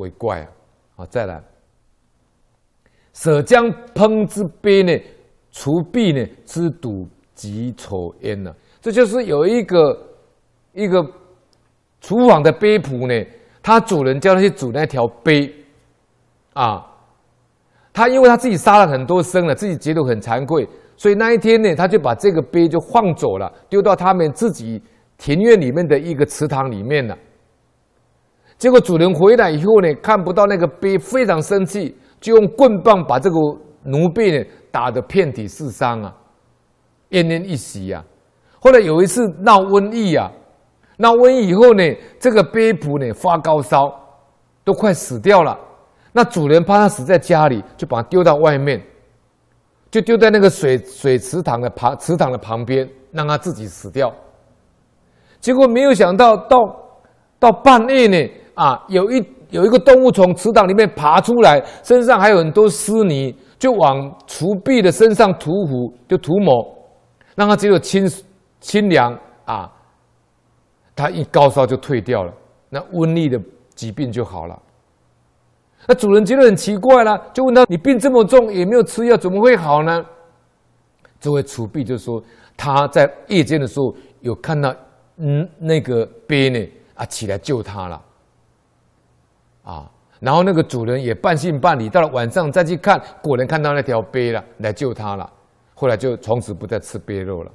为怪啊！好，再来，舍将烹之陂呢，除弊呢之笃及丑焉呢？这就是有一个一个厨房的杯仆呢，他主人叫他去煮那条杯啊，他因为他自己杀了很多生了，自己觉得很惭愧，所以那一天呢，他就把这个杯就放走了，丢到他们自己庭院里面的一个池塘里面了。结果主人回来以后呢，看不到那个碑，非常生气，就用棍棒把这个奴婢呢打得遍体是伤啊，奄奄一息啊。后来有一次闹瘟疫啊，闹瘟疫以后呢，这个碑仆呢发高烧，都快死掉了。那主人怕他死在家里，就把他丢到外面，就丢在那个水水池塘的旁池塘的旁边，让他自己死掉。结果没有想到到到半夜呢。啊，有一有一个动物从池塘里面爬出来，身上还有很多湿泥，就往厨婢的身上涂糊，就涂抹，让他只有清清凉啊，他一高烧就退掉了，那瘟疫的疾病就好了。那主人觉得很奇怪了，就问他：“你病这么重，也没有吃药，怎么会好呢？”这位厨婢就说：“他在夜间的时候有看到，嗯，那个鳖呢，啊，起来救他了。”啊，然后那个主人也半信半疑，到了晚上再去看，果然看到那条鳖了，来救他了。后来就从此不再吃鳖肉了。